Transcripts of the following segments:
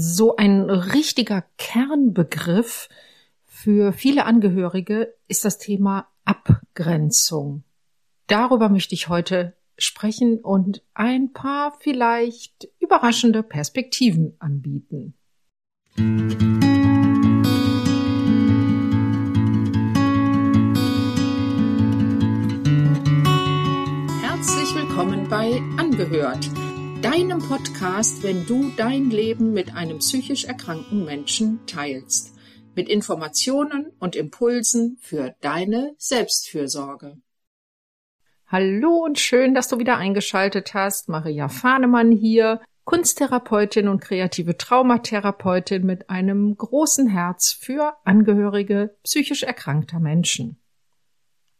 So ein richtiger Kernbegriff für viele Angehörige ist das Thema Abgrenzung. Darüber möchte ich heute sprechen und ein paar vielleicht überraschende Perspektiven anbieten. Herzlich willkommen bei Angehört, deinem Podcast, wenn du dein Leben mit einem psychisch erkrankten Menschen teilst, mit Informationen und Impulsen für deine Selbstfürsorge. Hallo und schön, dass du wieder eingeschaltet hast. Maria Fahnemann hier, Kunsttherapeutin und kreative Traumatherapeutin mit einem großen Herz für Angehörige psychisch erkrankter Menschen.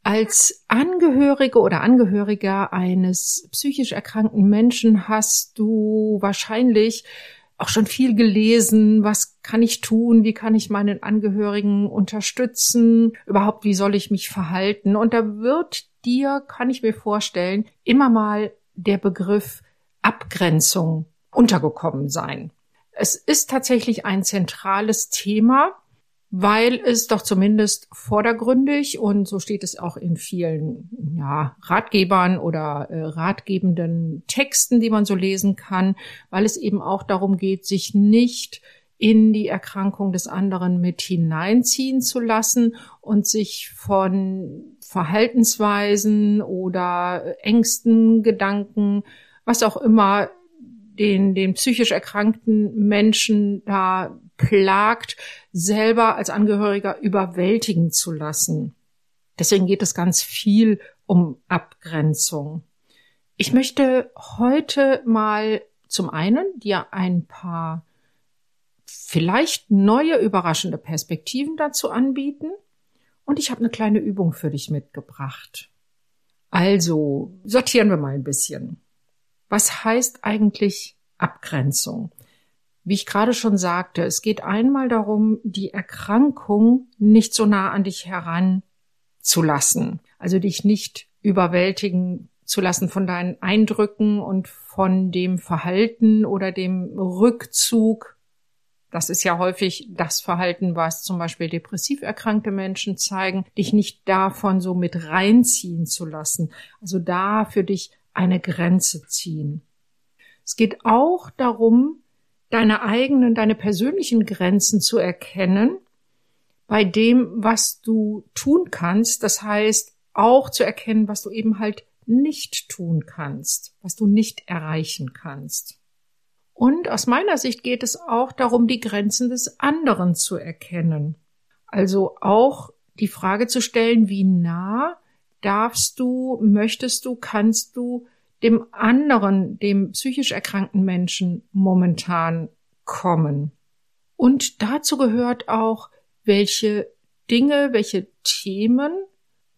Als Angehörige oder Angehöriger eines psychisch erkrankten Menschen hast du wahrscheinlich auch schon viel gelesen. Was kann ich tun? Wie kann ich meinen Angehörigen unterstützen? Überhaupt, wie soll ich mich verhalten? Und da wird dir, kann ich mir vorstellen, immer mal der Begriff Abgrenzung untergekommen sein. Es ist tatsächlich ein zentrales Thema, weil es doch zumindest vordergründig und so steht es auch in vielen ja, Ratgebern oder äh, ratgebenden Texten, die man so lesen kann, weil es eben auch darum geht, sich nicht in die Erkrankung des anderen mit hineinziehen zu lassen und sich von Verhaltensweisen oder Ängsten, Gedanken, was auch immer den, den psychisch erkrankten Menschen da plagt, selber als Angehöriger überwältigen zu lassen. Deswegen geht es ganz viel um Abgrenzung. Ich möchte heute mal zum einen dir ein paar vielleicht neue, überraschende Perspektiven dazu anbieten. Und ich habe eine kleine Übung für dich mitgebracht. Also, sortieren wir mal ein bisschen. Was heißt eigentlich Abgrenzung? Wie ich gerade schon sagte, es geht einmal darum, die Erkrankung nicht so nah an dich heranzulassen. Also dich nicht überwältigen zu lassen von deinen Eindrücken und von dem Verhalten oder dem Rückzug das ist ja häufig das Verhalten, was zum Beispiel depressiv erkrankte Menschen zeigen, dich nicht davon so mit reinziehen zu lassen. Also da für dich eine Grenze ziehen. Es geht auch darum, deine eigenen, deine persönlichen Grenzen zu erkennen bei dem, was du tun kannst. Das heißt, auch zu erkennen, was du eben halt nicht tun kannst, was du nicht erreichen kannst. Und aus meiner Sicht geht es auch darum, die Grenzen des anderen zu erkennen. Also auch die Frage zu stellen, wie nah darfst du, möchtest du, kannst du dem anderen, dem psychisch erkrankten Menschen momentan kommen. Und dazu gehört auch, welche Dinge, welche Themen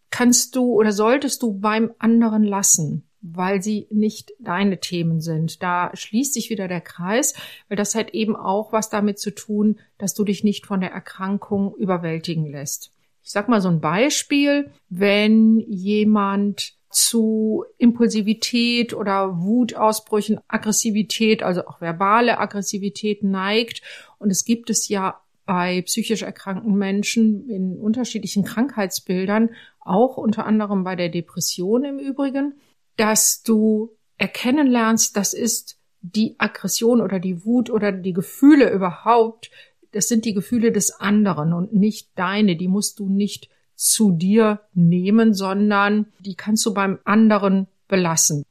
kannst du oder solltest du beim anderen lassen weil sie nicht deine Themen sind. Da schließt sich wieder der Kreis, weil das hat eben auch was damit zu tun, dass du dich nicht von der Erkrankung überwältigen lässt. Ich sag mal so ein Beispiel, wenn jemand zu Impulsivität oder Wutausbrüchen, Aggressivität, also auch verbale Aggressivität neigt. Und es gibt es ja bei psychisch erkrankten Menschen in unterschiedlichen Krankheitsbildern, auch unter anderem bei der Depression im Übrigen dass du erkennen lernst, das ist die Aggression oder die Wut oder die Gefühle überhaupt, das sind die Gefühle des anderen und nicht deine, die musst du nicht zu dir nehmen, sondern die kannst du beim anderen belassen.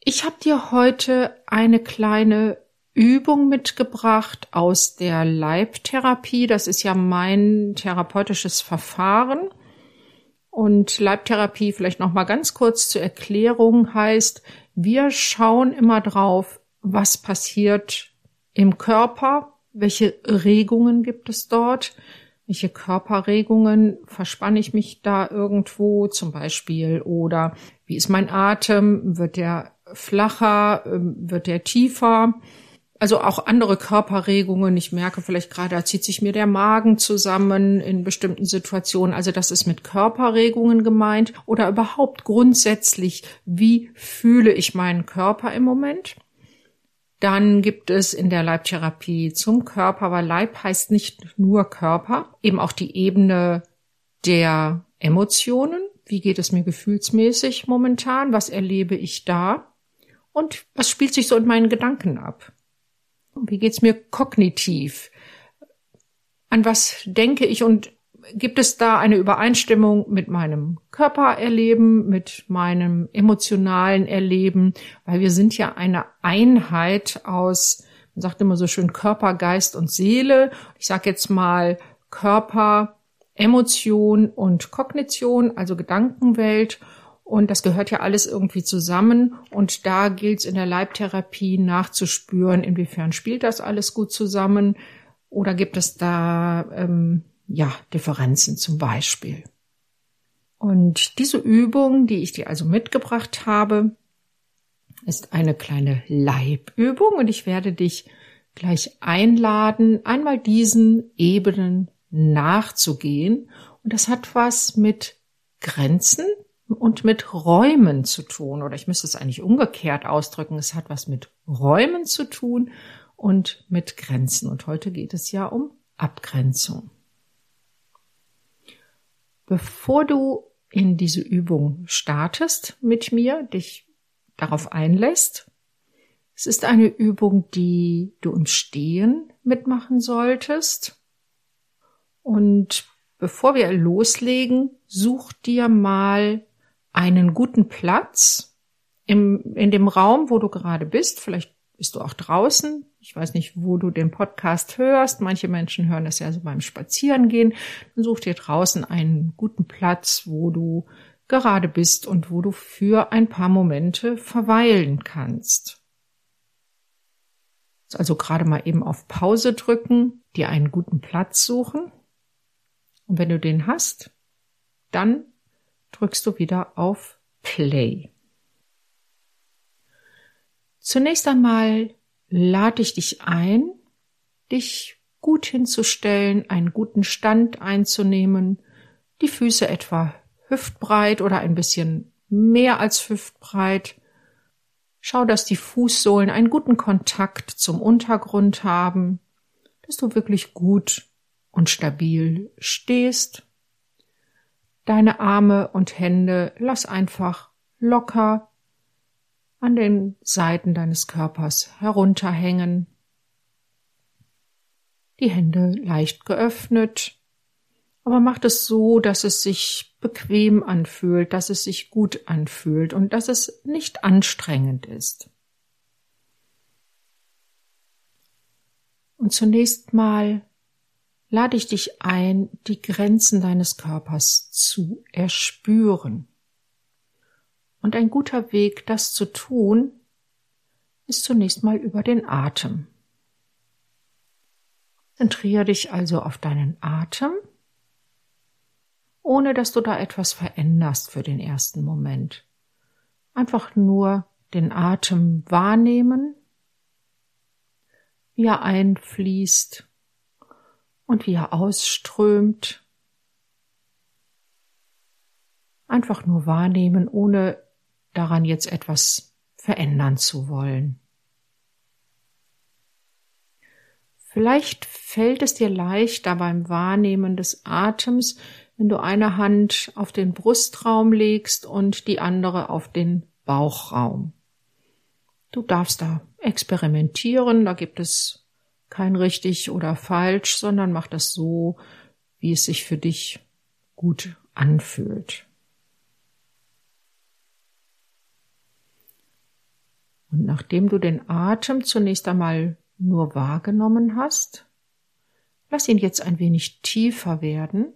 Ich habe dir heute eine kleine Übung mitgebracht aus der Leibtherapie. Das ist ja mein therapeutisches Verfahren. Und Leibtherapie vielleicht noch mal ganz kurz zur Erklärung heißt, wir schauen immer drauf, was passiert im Körper, welche Regungen gibt es dort, welche Körperregungen verspanne ich mich da irgendwo zum Beispiel oder wie ist mein Atem, wird der flacher, ähm, wird der tiefer, also auch andere Körperregungen. Ich merke vielleicht gerade, da zieht sich mir der Magen zusammen in bestimmten Situationen. Also das ist mit Körperregungen gemeint oder überhaupt grundsätzlich, wie fühle ich meinen Körper im Moment? Dann gibt es in der Leibtherapie zum Körper, weil Leib heißt nicht nur Körper, eben auch die Ebene der Emotionen. Wie geht es mir gefühlsmäßig momentan? Was erlebe ich da? Und was spielt sich so in meinen Gedanken ab? Wie geht's mir kognitiv? An was denke ich und gibt es da eine Übereinstimmung mit meinem Körpererleben, mit meinem emotionalen Erleben, weil wir sind ja eine Einheit aus, man sagt immer so schön Körper, Geist und Seele. Ich sage jetzt mal Körper, Emotion und Kognition, also Gedankenwelt. Und das gehört ja alles irgendwie zusammen. Und da gilt es in der Leibtherapie nachzuspüren, inwiefern spielt das alles gut zusammen oder gibt es da ähm, ja, Differenzen zum Beispiel. Und diese Übung, die ich dir also mitgebracht habe, ist eine kleine Leibübung und ich werde dich gleich einladen, einmal diesen Ebenen nachzugehen. Und das hat was mit Grenzen und mit Räumen zu tun. Oder ich müsste es eigentlich umgekehrt ausdrücken. Es hat was mit Räumen zu tun und mit Grenzen. Und heute geht es ja um Abgrenzung. Bevor du in diese Übung startest mit mir, dich darauf einlässt, es ist eine Übung, die du im Stehen mitmachen solltest. Und bevor wir loslegen, such dir mal einen guten Platz im, in dem Raum, wo du gerade bist. Vielleicht bist du auch draußen ich weiß nicht, wo du den Podcast hörst. Manche Menschen hören das ja so beim Spazierengehen. Dann such dir draußen einen guten Platz, wo du gerade bist und wo du für ein paar Momente verweilen kannst. Also gerade mal eben auf Pause drücken, dir einen guten Platz suchen. Und wenn du den hast, dann drückst du wieder auf Play. Zunächst einmal lade ich dich ein, dich gut hinzustellen, einen guten Stand einzunehmen, die Füße etwa hüftbreit oder ein bisschen mehr als hüftbreit. Schau, dass die Fußsohlen einen guten Kontakt zum Untergrund haben, dass du wirklich gut und stabil stehst. Deine Arme und Hände lass einfach locker an den Seiten deines Körpers herunterhängen. Die Hände leicht geöffnet, aber macht es so, dass es sich bequem anfühlt, dass es sich gut anfühlt und dass es nicht anstrengend ist. Und zunächst mal lade ich dich ein, die Grenzen deines Körpers zu erspüren. Und ein guter Weg, das zu tun, ist zunächst mal über den Atem. Zentriere dich also auf deinen Atem, ohne dass du da etwas veränderst für den ersten Moment. Einfach nur den Atem wahrnehmen, wie er einfließt und wie er ausströmt. Einfach nur wahrnehmen, ohne daran jetzt etwas verändern zu wollen. Vielleicht fällt es dir leichter beim Wahrnehmen des Atems, wenn du eine Hand auf den Brustraum legst und die andere auf den Bauchraum. Du darfst da experimentieren, da gibt es kein richtig oder falsch, sondern mach das so, wie es sich für dich gut anfühlt. Und nachdem du den Atem zunächst einmal nur wahrgenommen hast, lass ihn jetzt ein wenig tiefer werden.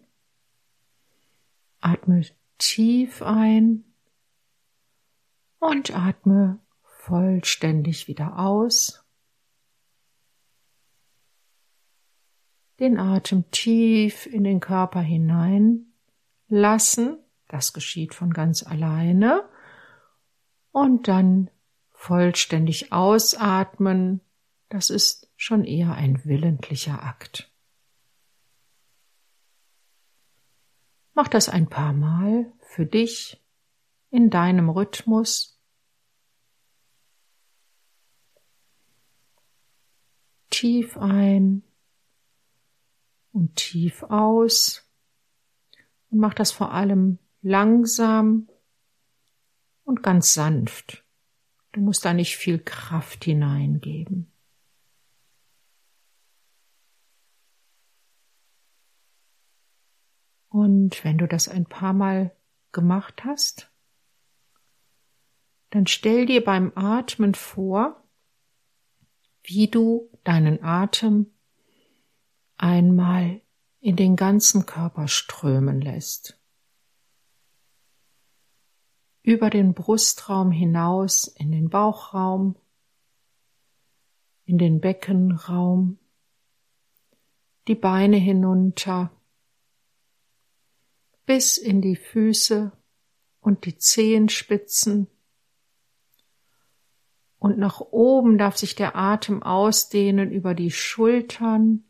Atme tief ein und atme vollständig wieder aus. Den Atem tief in den Körper hinein lassen. Das geschieht von ganz alleine. Und dann vollständig ausatmen, das ist schon eher ein willentlicher Akt. Mach das ein paar Mal für dich in deinem Rhythmus. tief ein und tief aus und mach das vor allem langsam und ganz sanft. Du musst da nicht viel Kraft hineingeben. Und wenn du das ein paar Mal gemacht hast, dann stell dir beim Atmen vor, wie du deinen Atem einmal in den ganzen Körper strömen lässt. Über den Brustraum hinaus in den Bauchraum, in den Beckenraum, die Beine hinunter, bis in die Füße und die Zehenspitzen. Und nach oben darf sich der Atem ausdehnen über die Schultern,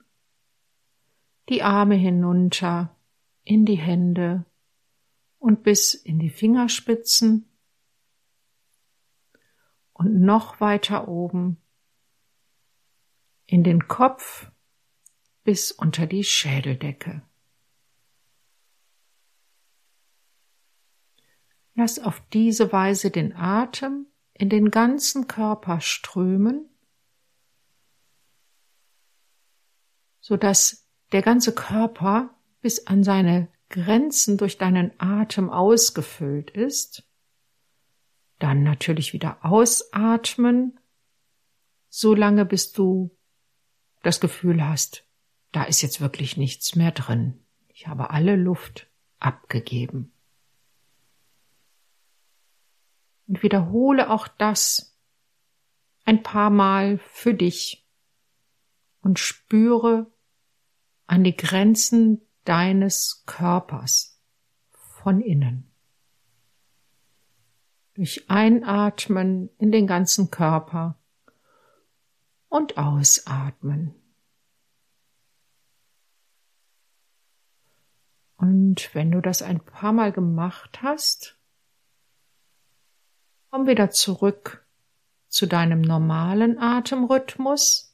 die Arme hinunter, in die Hände und bis in die Fingerspitzen und noch weiter oben in den Kopf bis unter die Schädeldecke. Lass auf diese Weise den Atem in den ganzen Körper strömen, so dass der ganze Körper bis an seine Grenzen durch deinen Atem ausgefüllt ist. Dann natürlich wieder ausatmen, so lange bis du das Gefühl hast, da ist jetzt wirklich nichts mehr drin. Ich habe alle Luft abgegeben. und wiederhole auch das ein paar Mal für dich und spüre an die Grenzen deines Körpers von innen. Durch Einatmen in den ganzen Körper und Ausatmen. Und wenn du das ein paar Mal gemacht hast, Komm wieder zurück zu deinem normalen Atemrhythmus,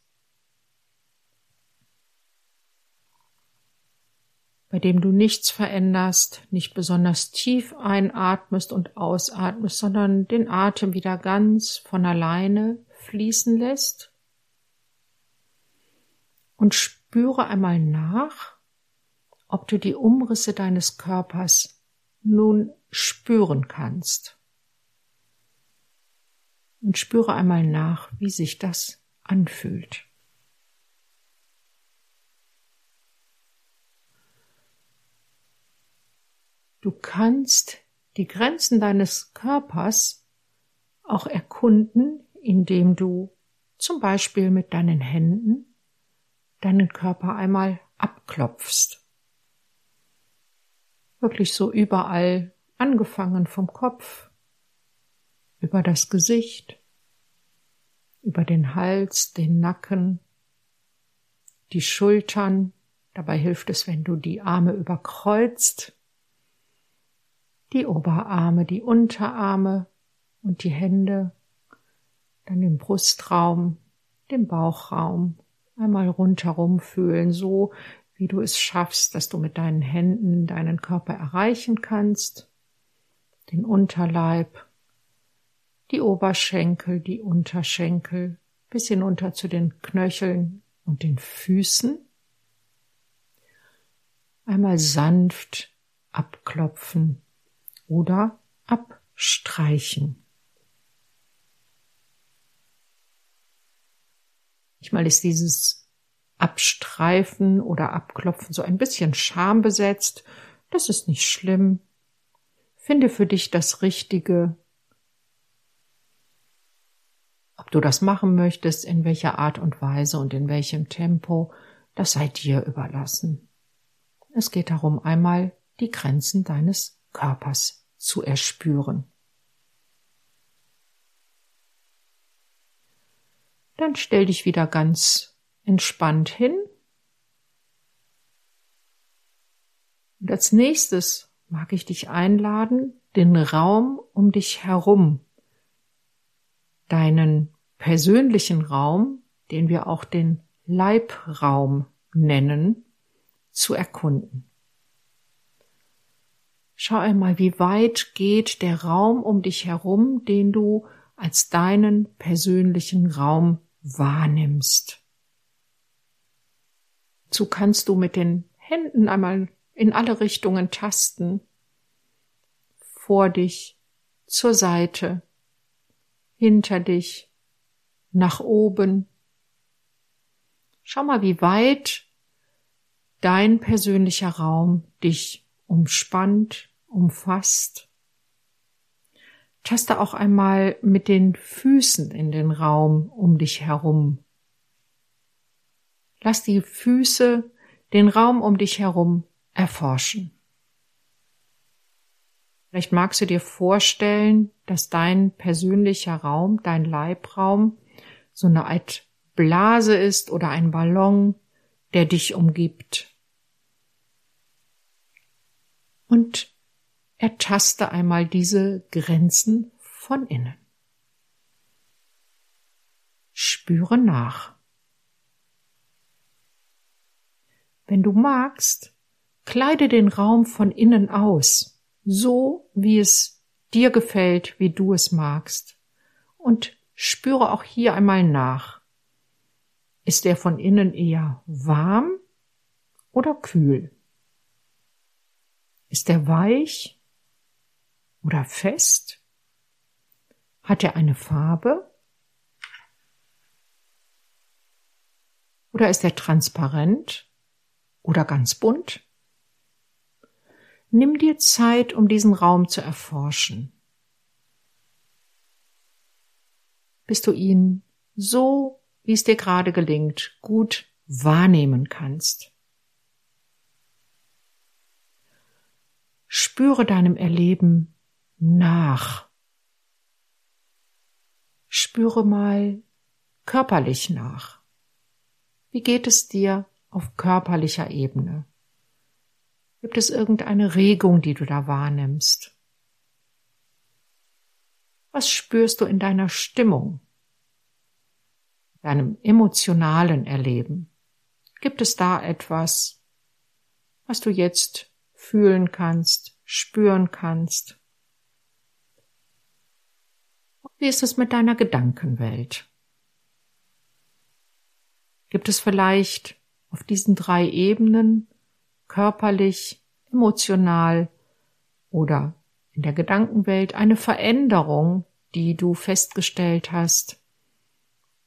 bei dem du nichts veränderst, nicht besonders tief einatmest und ausatmest, sondern den Atem wieder ganz von alleine fließen lässt. Und spüre einmal nach, ob du die Umrisse deines Körpers nun spüren kannst und spüre einmal nach, wie sich das anfühlt. Du kannst die Grenzen deines Körpers auch erkunden, indem du zum Beispiel mit deinen Händen deinen Körper einmal abklopfst. Wirklich so überall, angefangen vom Kopf über das Gesicht, über den Hals, den Nacken, die Schultern. Dabei hilft es, wenn du die Arme überkreuzt, die Oberarme, die Unterarme und die Hände, dann den Brustraum, den Bauchraum, einmal rundherum fühlen, so wie du es schaffst, dass du mit deinen Händen deinen Körper erreichen kannst, den Unterleib, die Oberschenkel, die Unterschenkel, bis hinunter zu den Knöcheln und den Füßen. Einmal sanft abklopfen oder abstreichen. Manchmal ist dieses Abstreifen oder Abklopfen so ein bisschen schambesetzt. Das ist nicht schlimm. Finde für dich das Richtige ob du das machen möchtest, in welcher Art und Weise und in welchem Tempo, das sei dir überlassen. Es geht darum, einmal die Grenzen deines Körpers zu erspüren. Dann stell dich wieder ganz entspannt hin. Und als nächstes mag ich dich einladen, den Raum um dich herum deinen persönlichen Raum, den wir auch den Leibraum nennen, zu erkunden. Schau einmal, wie weit geht der Raum um dich herum, den du als deinen persönlichen Raum wahrnimmst. So kannst du mit den Händen einmal in alle Richtungen tasten, vor dich, zur Seite, hinter dich, nach oben. Schau mal, wie weit dein persönlicher Raum dich umspannt, umfasst. Taste auch einmal mit den Füßen in den Raum um dich herum. Lass die Füße den Raum um dich herum erforschen. Vielleicht magst du dir vorstellen, dass dein persönlicher Raum, dein Leibraum, so eine Art Blase ist oder ein Ballon, der dich umgibt. Und ertaste einmal diese Grenzen von innen. Spüre nach. Wenn du magst, kleide den Raum von innen aus so wie es dir gefällt, wie du es magst. Und spüre auch hier einmal nach. Ist er von innen eher warm oder kühl? Ist er weich oder fest? Hat er eine Farbe? Oder ist er transparent oder ganz bunt? Nimm dir Zeit, um diesen Raum zu erforschen. Bis du ihn so, wie es dir gerade gelingt, gut wahrnehmen kannst. Spüre deinem Erleben nach. Spüre mal körperlich nach. Wie geht es dir auf körperlicher Ebene? Gibt es irgendeine Regung, die du da wahrnimmst? Was spürst du in deiner Stimmung, deinem emotionalen Erleben? Gibt es da etwas, was du jetzt fühlen kannst, spüren kannst? Wie ist es mit deiner Gedankenwelt? Gibt es vielleicht auf diesen drei Ebenen körperlich, emotional oder in der Gedankenwelt eine Veränderung, die du festgestellt hast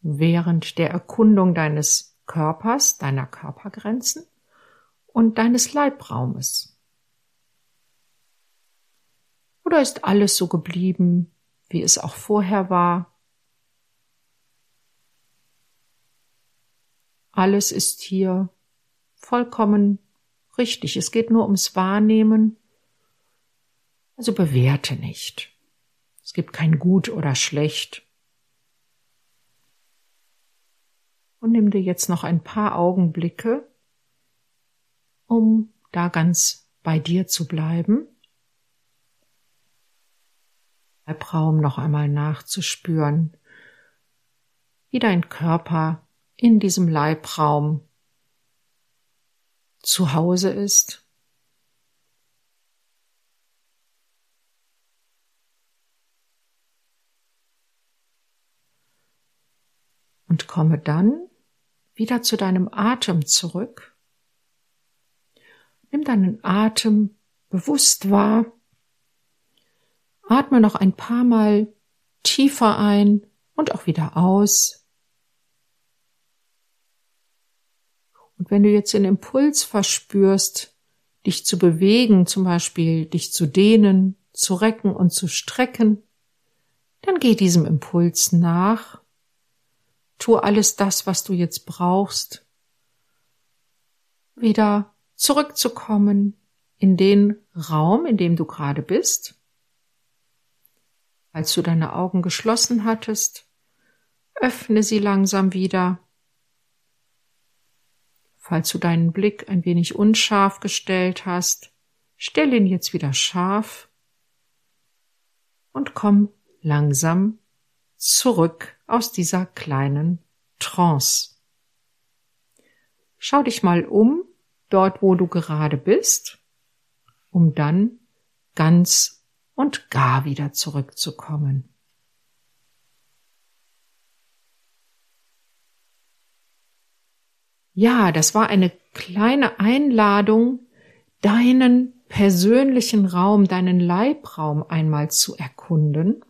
während der Erkundung deines Körpers, deiner Körpergrenzen und deines Leibraumes? Oder ist alles so geblieben, wie es auch vorher war? Alles ist hier vollkommen richtig. Es geht nur ums Wahrnehmen. Also bewerte nicht. Es gibt kein Gut oder Schlecht. Und nimm dir jetzt noch ein paar Augenblicke, um da ganz bei dir zu bleiben. Leibraum noch einmal nachzuspüren, wie dein Körper in diesem Leibraum zu Hause ist. Und komme dann wieder zu deinem Atem zurück. Nimm deinen Atem bewusst wahr. Atme noch ein paar Mal tiefer ein und auch wieder aus. Und wenn du jetzt den Impuls verspürst, dich zu bewegen, zum Beispiel dich zu dehnen, zu recken und zu strecken, dann geh diesem Impuls nach. Tu alles das, was du jetzt brauchst, wieder zurückzukommen in den Raum, in dem du gerade bist. Als du deine Augen geschlossen hattest, öffne sie langsam wieder Falls du deinen Blick ein wenig unscharf gestellt hast, stell ihn jetzt wieder scharf und komm langsam zurück aus dieser kleinen Trance. schau dich mal um, dort wo du gerade bist, um dann ganz und gar wieder zurückzukommen. Ja, das war eine kleine Einladung, deinen persönlichen Raum, deinen Leibraum einmal zu erkunden.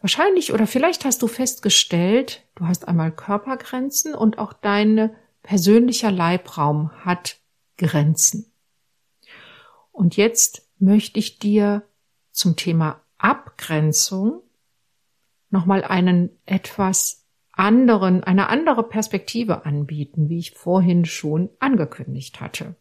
Wahrscheinlich oder vielleicht hast du festgestellt, du hast einmal Körpergrenzen und auch dein persönlicher Leibraum hat Grenzen. Und jetzt möchte ich dir zum Thema Abgrenzung nochmal einen etwas anderen, eine andere Perspektive anbieten, wie ich vorhin schon angekündigt hatte.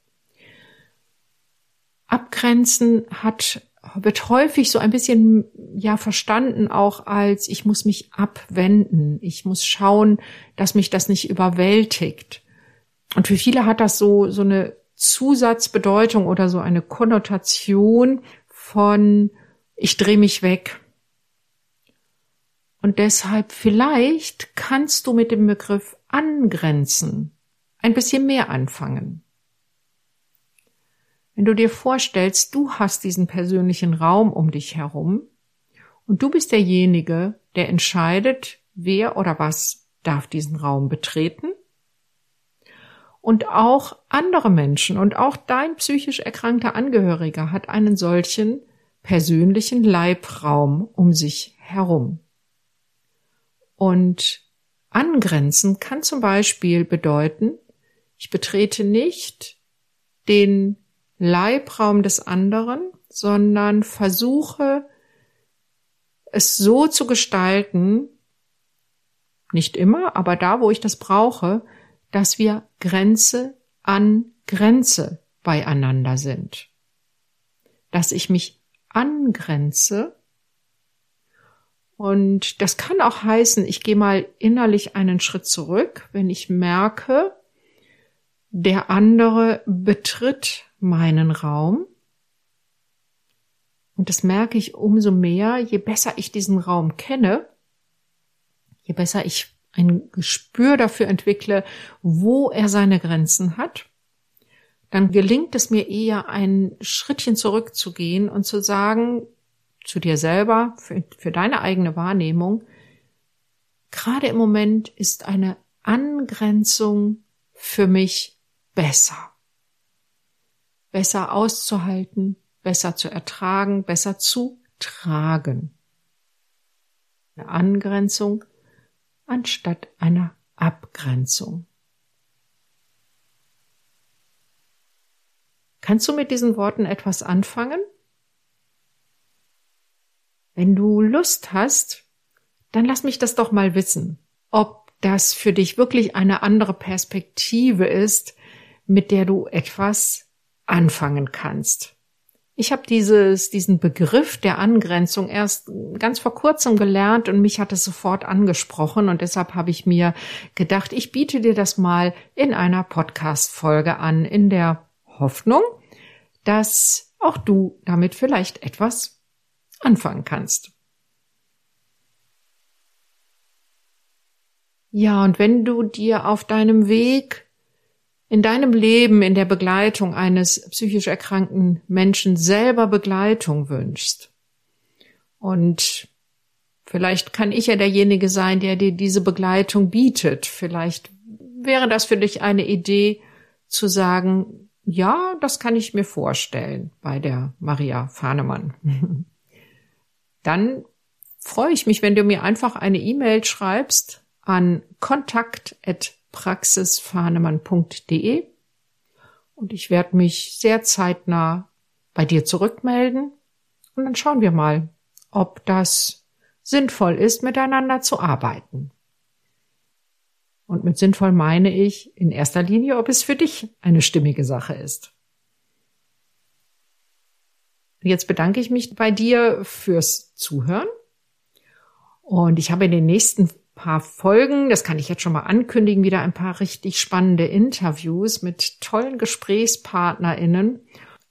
Abgrenzen hat, wird häufig so ein bisschen, ja, verstanden auch als, ich muss mich abwenden. Ich muss schauen, dass mich das nicht überwältigt. Und für viele hat das so, so eine Zusatzbedeutung oder so eine Konnotation von, ich drehe mich weg. Und deshalb vielleicht kannst du mit dem Begriff angrenzen ein bisschen mehr anfangen. Wenn du dir vorstellst, du hast diesen persönlichen Raum um dich herum und du bist derjenige, der entscheidet, wer oder was darf diesen Raum betreten. Und auch andere Menschen und auch dein psychisch erkrankter Angehöriger hat einen solchen persönlichen Leibraum um sich herum. Und angrenzen kann zum Beispiel bedeuten, ich betrete nicht den Leibraum des anderen, sondern versuche es so zu gestalten, nicht immer, aber da, wo ich das brauche, dass wir Grenze an Grenze beieinander sind. Dass ich mich angrenze und das kann auch heißen, ich gehe mal innerlich einen Schritt zurück, wenn ich merke, der andere betritt meinen Raum. Und das merke ich umso mehr, je besser ich diesen Raum kenne, je besser ich ein Gespür dafür entwickle, wo er seine Grenzen hat, dann gelingt es mir eher, ein Schrittchen zurückzugehen und zu sagen, zu dir selber, für, für deine eigene Wahrnehmung, gerade im Moment ist eine Angrenzung für mich besser. Besser auszuhalten, besser zu ertragen, besser zu tragen. Eine Angrenzung anstatt einer Abgrenzung. Kannst du mit diesen Worten etwas anfangen? Wenn du Lust hast, dann lass mich das doch mal wissen, ob das für dich wirklich eine andere Perspektive ist, mit der du etwas anfangen kannst. Ich habe dieses, diesen Begriff der Angrenzung erst ganz vor kurzem gelernt und mich hat es sofort angesprochen und deshalb habe ich mir gedacht, ich biete dir das mal in einer Podcast-Folge an, in der Hoffnung, dass auch du damit vielleicht etwas anfangen kannst. Ja, und wenn du dir auf deinem Weg in deinem Leben, in der Begleitung eines psychisch erkrankten Menschen selber Begleitung wünschst, und vielleicht kann ich ja derjenige sein, der dir diese Begleitung bietet, vielleicht wäre das für dich eine Idee zu sagen, ja, das kann ich mir vorstellen bei der Maria Fahnemann. dann freue ich mich, wenn du mir einfach eine E-Mail schreibst an kontakt.praxisfahnemann.de und ich werde mich sehr zeitnah bei dir zurückmelden und dann schauen wir mal, ob das sinnvoll ist, miteinander zu arbeiten. Und mit sinnvoll meine ich in erster Linie, ob es für dich eine stimmige Sache ist. Jetzt bedanke ich mich bei dir fürs Zuhören. Und ich habe in den nächsten paar Folgen, das kann ich jetzt schon mal ankündigen, wieder ein paar richtig spannende Interviews mit tollen GesprächspartnerInnen.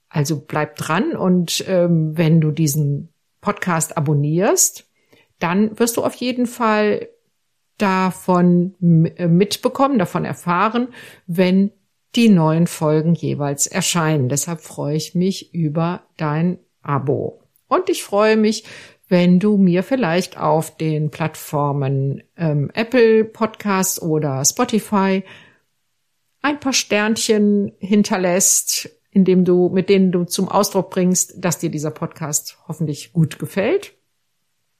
Also bleib dran und ähm, wenn du diesen Podcast abonnierst, dann wirst du auf jeden Fall davon äh, mitbekommen, davon erfahren, wenn die neuen Folgen jeweils erscheinen. Deshalb freue ich mich über dein Abo. Und ich freue mich, wenn du mir vielleicht auf den Plattformen ähm, Apple Podcasts oder Spotify ein paar Sternchen hinterlässt, indem du, mit denen du zum Ausdruck bringst, dass dir dieser Podcast hoffentlich gut gefällt.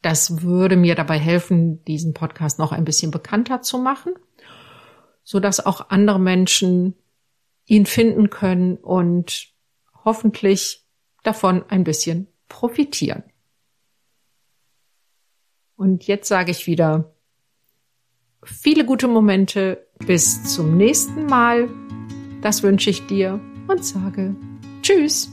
Das würde mir dabei helfen, diesen Podcast noch ein bisschen bekannter zu machen, so dass auch andere Menschen ihn finden können und hoffentlich davon ein bisschen profitieren. Und jetzt sage ich wieder viele gute Momente. Bis zum nächsten Mal. Das wünsche ich dir und sage Tschüss.